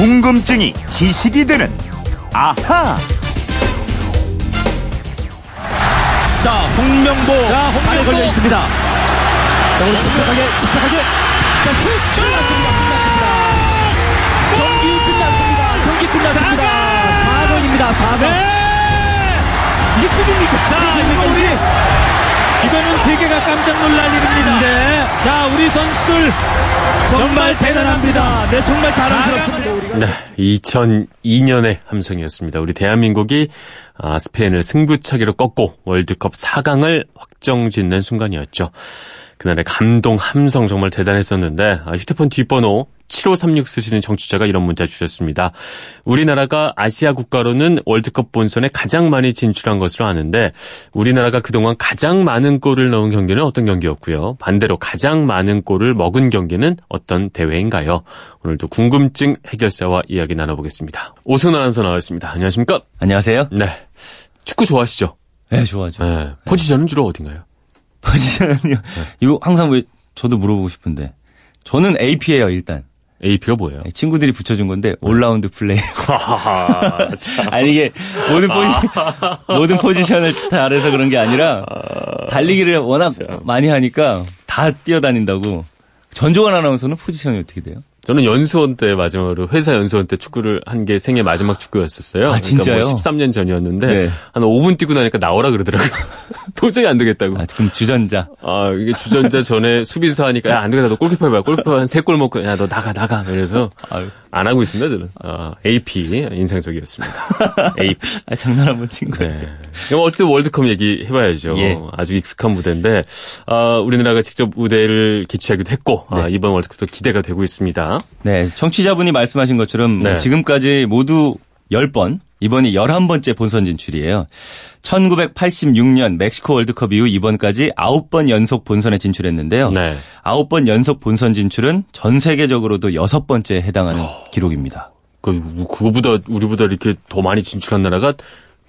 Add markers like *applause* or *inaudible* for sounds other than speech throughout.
궁금증이 지식이 되는 아하. 자, 홍명보. 자, 홍명보. 발에 걸려 있습니다. 자, 우리 침착하게, 침착하게. 자, 슛! 끝났습니다. 끝났습니다. 경기 끝났습니다. 경기 끝났습니다. 4번입니다. 4번. 이게 꿈입니까? 자, 이거 우리? 이거는 세계가 깜짝 놀랄 일입니다. 네. 자, 우리 선수들 정말 대단합니다. 네, 정말 자랑스럽습니다. 네, 2002년의 함성이었습니다. 우리 대한민국이 아, 스페인을 승부차기로 꺾고 월드컵 4강을 확정짓는 순간이었죠. 그날의 감동 함성 정말 대단했었는데 아, 휴대폰 뒷번호 7536 쓰시는 정치자가 이런 문자 주셨습니다. 우리나라가 아시아 국가로는 월드컵 본선에 가장 많이 진출한 것으로 아는데 우리나라가 그동안 가장 많은 골을 넣은 경기는 어떤 경기였고요. 반대로 가장 많은 골을 먹은 경기는 어떤 대회인가요? 오늘도 궁금증 해결사와 이야기 나눠보겠습니다. 오승 아나운서 나와있습니다. 안녕하십니까? 안녕하세요. 네. 축구 좋아하시죠? 네, 좋아하죠. 네. 포지션은 주로 어딘가요? 포지션은요. 이거 항상 왜 저도 물어보고 싶은데 저는 AP예요 일단. AP가 뭐예요? 친구들이 붙여준 건데 올라운드 플레이. *laughs* 아니 이게 모든 포지 모든 포지션을 잘해서 그런 게 아니라 달리기를 워낙 많이 하니까 다 뛰어다닌다고. 전종환 아나운서는 포지션이 어떻게 돼요? 저는 연수원 때 마지막으로 회사 연수원 때 축구를 한 게 생애 마지막 축구였었어요. 아, 진짜요? 그러니까 뭐 13년 전이었는데 네. 한 5분 뛰고 나니까 나오라 그러더라고요. *laughs* 도저히 안 되겠다고. 아, 그럼 주전자. 아, 이게 주전자 전에 수비수 하니까, 야, 안 되겠다. 너 골키퍼 해봐. 골키퍼 한세골 먹고, 야, 너 나가, 나가. 그래서. 안 하고 있습니다, 저는. 아, AP, 인상적이었습니다. *laughs* AP. 아, 장난 한번 친 거예요. 네. 그럼 어쨌든 월드컵 얘기 해 봐야죠. 예. 아주 익숙한 무대인데, 아, 우리나라가 직접 무대를 개최하기도 했고, 아, 네. 이번 월드컵도 기대가 되고 있습니다. 네, 청취자분이 말씀하신 것처럼 네. 지금까지 모두 10번, 이번이 11번째 본선 진출이에요. 1986년 멕시코 월드컵 이후 이번까지 9번 연속 본선에 진출했는데요. 네. 9번 연속 본선 진출은 전 세계적으로도 6번째에 해당하는 기록입니다. 그, 그거보다, 우리보다 이렇게 더 많이 진출한 나라가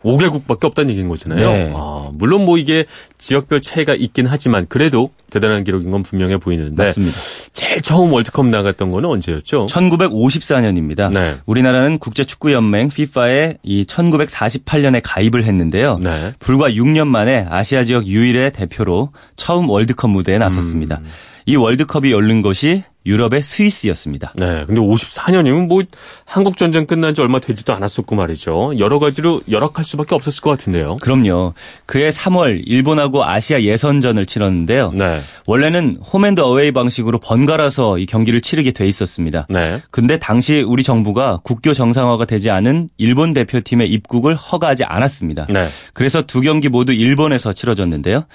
5개국밖에 없다는 얘기인 거잖아요. 네. 아, 물론 뭐 이게 지역별 차이가 있긴 하지만 그래도 대단한 기록인 건 분명해 보이는데 맞습니다. 제일 처음 월드컵 나갔던 거는 언제였죠? 1954년입니다. 네. 우리나라는 국제축구연맹 FIFA에 이 1948년에 가입을 했는데요. 네. 불과 6년 만에 아시아 지역 유일의 대표로 처음 월드컵 무대에 나섰습니다. 음. 이 월드컵이 열린 것이 유럽의 스위스였습니다. 네. 근데 54년이면 뭐 한국 전쟁 끝난 지 얼마 되지도 않았었고 말이죠. 여러 가지로 열악할 수밖에 없었을 것 같은데요. 그럼요. 그해 3월 일본하고 아시아 예선전을 치렀는데요. 네. 원래는 홈앤드 어웨이 방식으로 번갈아서 이 경기를 치르게 돼 있었습니다. 네. 근데 당시 우리 정부가 국교 정상화가 되지 않은 일본 대표팀의 입국을 허가하지 않았습니다. 네. 그래서 두 경기 모두 일본에서 치러졌는데요.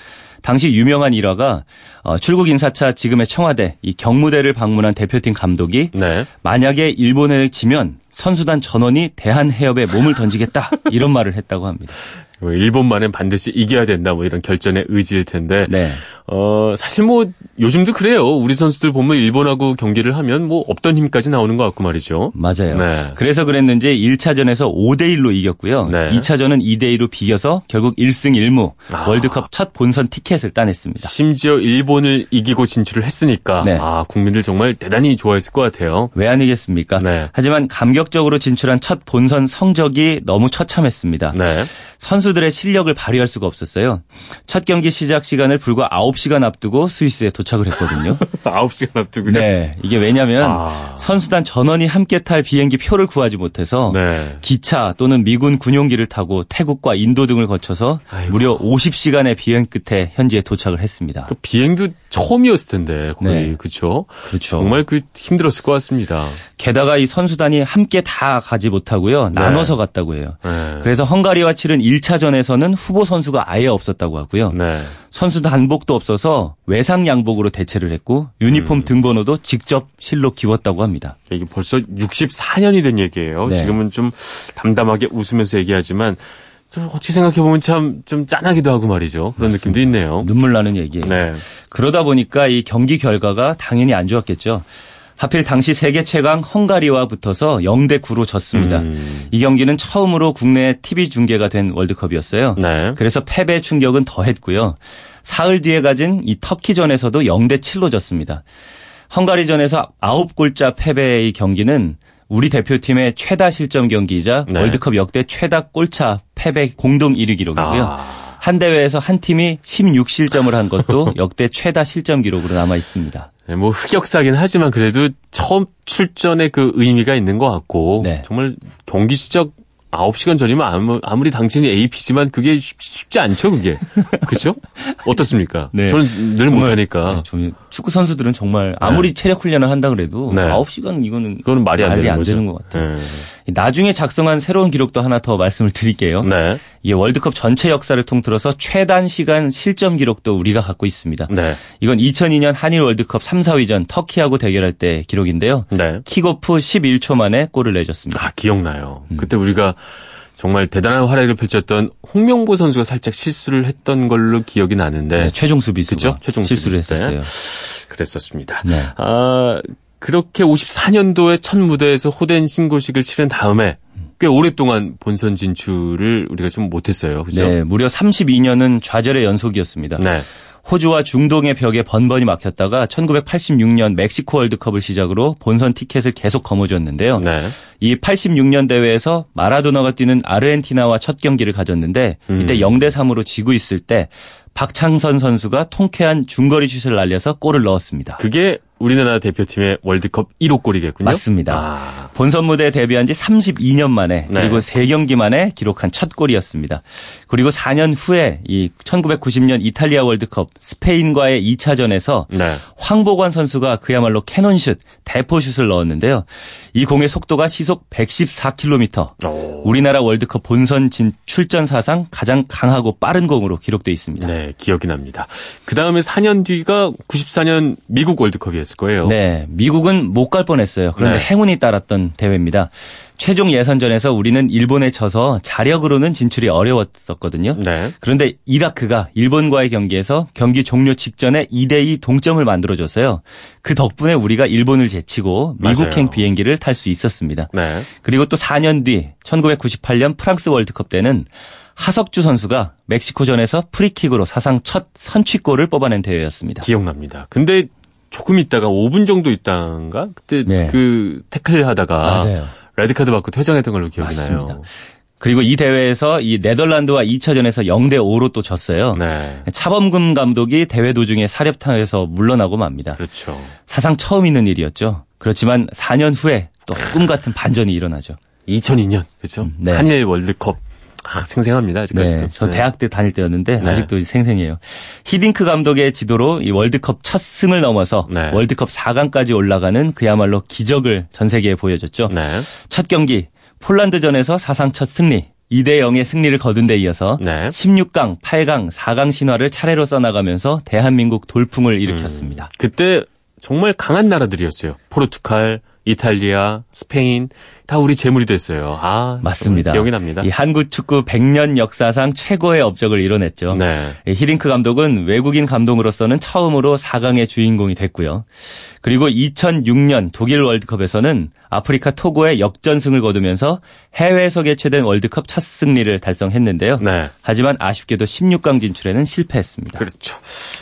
당시 유명한 일화가 어, 출국 인사차 지금의 청와대 이 경무대를 방문한 대표팀 감독이 네. 만약에 일본에 지면 선수단 전원이 대한해협에 몸을 던지겠다 이런 말을 했다고 합니다. *laughs* 뭐 일본만은 반드시 이겨야 된다 뭐 이런 결전의 의지일 텐데 네. 어 사실 뭐 요즘도 그래요. 우리 선수들 보면 일본하고 경기를 하면 뭐 없던 힘까지 나오는 것 같고 말이죠. 맞아요. 네. 그래서 그랬는지 1차전에서 5대 1로 이겼고요. 네. 2차전은 2대 2로 비겨서 결국 1승 1무 아. 월드컵 첫 본선 티켓을 따냈습니다. 심지어 일본을 이기고 진출을 했으니까 네. 아 국민들 정말 대단히 좋아했을 것 같아요. 왜 아니겠습니까? 네. 하지만 감격적으로 진출한 첫 본선 성적이 너무 처참했습니다. 네. 선수들의 실력을 발휘할 수가 없었어요. 첫 경기 시작 시간을 불과 9시간 앞두고 스위스에 도착을 했거든요. *laughs* 9시간 앞두고 네. 이게 왜냐면 아. 선수단 전원이 함께 탈 비행기 표를 구하지 못해서 네. 기차 또는 미군 군용기를 타고 태국과 인도 등을 거쳐서 아이고. 무려 50시간의 비행 끝에 현지에 도착을 했습니다. 그 비행도 처음이었을 텐데 거의 네. 그렇죠. 그렇죠. 정말 그 힘들었을 것 같습니다. 게다가 이 선수단이 함께 다 가지 못하고요. 나눠서 갔다고 해요. 네. 그래서 헝가리와 치른 1차 전에서는 후보 선수가 아예 없었다고 하고요. 네. 선수단 한복도 없어서 외상 양복으로 대체를 했고 유니폼 등번호도 직접 실로 기웠다고 합니다. 이게 벌써 64년이 된 얘기예요. 네. 지금은 좀 담담하게 웃으면서 얘기하지만 좀 어떻게 생각해 보면 참 좀 짠하기도 하고 말이죠. 그런 느낌도 있네요. 눈물 나는 얘기예요. 네. 그러다 보니까 이 경기 결과가 당연히 안 좋았겠죠. 하필 당시 세계 최강 헝가리와 붙어서 0대 9로 졌습니다. 음. 이 경기는 처음으로 국내 TV 중계가 된 월드컵이었어요. 네. 그래서 패배 충격은 더했고요. 사흘 뒤에 가진 이 터키전에서도 0대 7로 졌습니다. 헝가리전에서 9골자 패배의 경기는 우리 대표팀의 최다 실점 경기이자 네. 월드컵 역대 최다 골차 패배 공동 1위 기록이고요. 아. 한 대회에서 한 팀이 16실점을 한 것도 *laughs* 역대 최다 실점 기록으로 남아 있습니다. 네, 뭐 흑역사긴 하지만 그래도 처음 출전의 그 의미가 있는 것 같고 네. 정말 경기 시작 9시간 전이면 아무, 아무리 당신이 AP지만 그게 쉽, 쉽지 않죠 그게 *laughs* 그렇죠? 어떻습니까? 네. 저는 늘 못하니까 네, 좀 축구 선수들은 정말 아무리 체력 훈련을 한다 그래도 네. 9시간 이거는 그거는 말이 안 되는 거죠. 되는 것 같아요. 네. 나중에 작성한 새로운 기록도 하나 더 말씀을 드릴게요. 네. 이게 월드컵 전체 역사를 통틀어서 최단 시간 실점 기록도 우리가 갖고 있습니다. 네. 이건 2002년 한일 월드컵 3, 4위전 터키하고 대결할 때 기록인데요. 네. 킥오프 11초 만에 골을 내줬습니다. 아 기억나요. 음. 그때 우리가 정말 대단한 활약을 펼쳤던 홍명보 선수가 살짝 실수를 했던 걸로 기억이 나는데 네, 최종 수비수가 그쵸? 최종 실수를 수비수 때. 했었어요. 그랬었습니다. 네. 아, 그렇게 54년도에 첫 무대에서 호된 신고식을 치른 다음에 꽤 오랫동안 본선 진출을 우리가 좀 못했어요. 그죠? 네, 무려 32년은 좌절의 연속이었습니다. 네. 호주와 중동의 벽에 번번이 막혔다가 1986년 멕시코 월드컵을 시작으로 본선 티켓을 계속 거머쥐었는데요. 네. 이 86년 대회에서 마라도나가 뛰는 아르헨티나와 첫 경기를 가졌는데 음. 이때 0대 3으로 지고 있을 때 박창선 선수가 통쾌한 중거리 슛을 날려서 골을 넣었습니다. 그게 우리나라 대표팀의 월드컵 1호 골이겠군요. 맞습니다. 아, 본선 무대에 데뷔한 지 32년 만에 네. 그리고 3경기 만에 기록한 첫 골이었습니다. 그리고 4년 후에 이 1990년 이탈리아 월드컵 스페인과의 2차전에서 네. 황보관 선수가 그야말로 캐논슛, 대포슛을 넣었는데요. 이 공의 속도가 시속 114km. 오. 우리나라 월드컵 본선 진 출전 사상 가장 강하고 빠른 공으로 기록돼 있습니다. 네, 기억이 납니다. 그 다음에 4년 뒤가 94년 미국 월드컵이었을 거예요. 네, 미국은 못 갈 뻔했어요. 그런데 네. 행운이 따랐던 대회입니다. 최종 예선전에서 우리는 일본에 져서 자력으로는 진출이 어려웠었거든요. 네. 그런데 이라크가 일본과의 경기에서 경기 종료 직전에 2대2 동점을 만들어줬어요. 그 덕분에 우리가 일본을 제치고 미국행. 비행기를 탈 수 있었습니다. 네. 그리고 또 4년 뒤 1998년 프랑스 월드컵 때는 하석주 선수가 멕시코전에서 프리킥으로 사상 첫 선취골을 뽑아낸 대회였습니다. 기억납니다. 근데 조금 있다가 5분 정도 있다가 그때 네. 그 태클 하다가 맞아요. 레드카드 받고 퇴장했던 걸로 기억이 맞습니다. 나요. 그리고 이 대회에서 이 네덜란드와 2차전에서 0대 5로 또 졌어요. 네. 차범근 감독이 대회 도중에 사령탑에서 물러나고 맙니다. 그렇죠. 사상 처음 있는 일이었죠. 그렇지만 4년 후에 또 꿈 같은 반전이 일어나죠. 2002년 그렇죠. 음, 네. 한일 월드컵 아, 생생합니다. 아직까지도. 네, 저 대학 때 다닐 때였는데 네. 아직도 생생해요. 히딩크 감독의 지도로 이 월드컵 첫 승을 넘어서 네. 월드컵 4강까지 올라가는 그야말로 기적을 전 세계에 보여줬죠. 네. 첫 경기 폴란드전에서 사상 첫 승리 2대 0의 승리를 거둔 데 이어서 네. 16강, 8강, 4강 신화를 차례로 써나가면서 대한민국 돌풍을 일으켰습니다. 그때 정말 강한 나라들이었어요. 포르투갈, 이탈리아, 스페인 다 우리 재물이 됐어요. 아, 맞습니다. 기억이 납니다. 이 한국 축구 100년 역사상 최고의 업적을 이뤄냈죠. 네. 이 히딩크 감독은 외국인 감독으로서는 처음으로 4강의 주인공이 됐고요. 그리고 2006년 독일 월드컵에서는 아프리카 토고의 역전승을 거두면서 해외에서 개최된 월드컵 첫 승리를 달성했는데요. 네. 하지만 아쉽게도 16강 진출에는 실패했습니다. 그렇죠.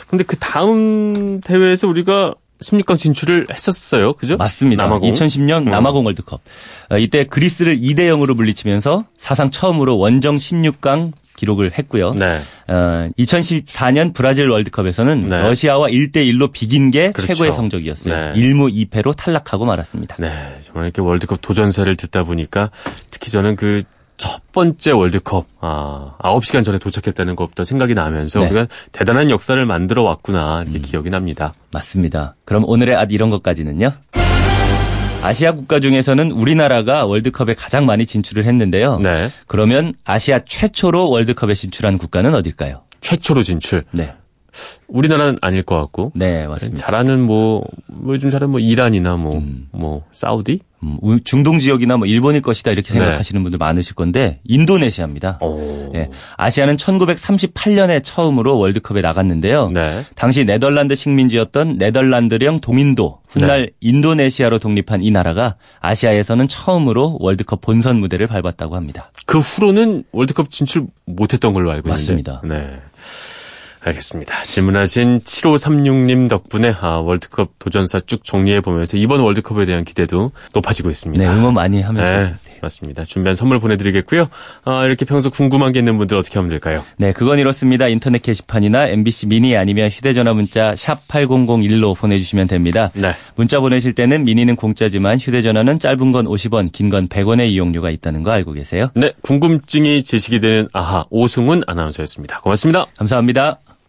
근데 그 다음 대회에서 우리가 16강 진출을 했었어요. 그죠? 맞습니다. 남아공. 2010년 음. 남아공 월드컵. 어, 이때 그리스를 2대 0으로 물리치면서 사상 처음으로 원정 16강 기록을 했고요. 네. 어, 2014년 브라질 월드컵에서는 네. 러시아와 1대 1로 비긴 게 그렇죠. 최고의 성적이었어요. 네. 1무 2패로 탈락하고 말았습니다. 네. 정말 이렇게 월드컵 도전사를 듣다 보니까 특히 저는 그 첫 번째 월드컵, 아, 9시간 전에 도착했다는 것부터 생각이 나면서 네. 음. 우리가 대단한 역사를 만들어 왔구나, 이렇게 기억이 납니다. 맞습니다. 그럼 오늘의 앗 이런 것까지는요. 아시아 국가 중에서는 우리나라가 월드컵에 가장 많이 진출을 했는데요. 네. 그러면 아시아 최초로 월드컵에 진출한 국가는 어딜까요? 최초로 진출. 네. 우리나라는 아닐 것 같고. 네, 맞습니다. 잘하는 뭐, 뭐 요즘 잘하는 뭐 이란이나 뭐, 뭐, 사우디? 음, 우- 중동 지역이나 뭐 일본일 것이다 이렇게 네. 생각하시는 분들 많으실 건데 인도네시아입니다. 오. 예, 아시아는 1938년에 처음으로 월드컵에 나갔는데요. 네. 당시 네덜란드 식민지였던 네덜란드령 동인도 훗날 네. 인도네시아로 독립한 이 나라가 아시아에서는 처음으로 월드컵 본선 무대를 밟았다고 합니다. 그 후로는 월드컵 진출 못했던 걸로 알고 있는데. 맞습니다. 네. 알겠습니다. 질문하신 7536님 덕분에 아, 월드컵 도전사 쭉 정리해 보면서 이번 월드컵에 대한 기대도 높아지고 있습니다. 네, 응원 많이 하면서. 네, 맞습니다. 준비한 선물 보내드리겠고요. 아, 이렇게 평소 궁금한 게 있는 분들 어떻게 하면 될까요? 네, 그건 이렇습니다. 인터넷 게시판이나 MBC 미니 아니면 휴대전화 문자 샵 8001로 보내주시면 됩니다. 네. 문자 보내실 때는 미니는 공짜지만 휴대전화는 짧은 건 50원, 긴 건 100원의 이용료가 있다는 거 알고 계세요? 네, 궁금증이 제시이 되는 아하 오승훈 아나운서였습니다. 고맙습니다. 감사합니다.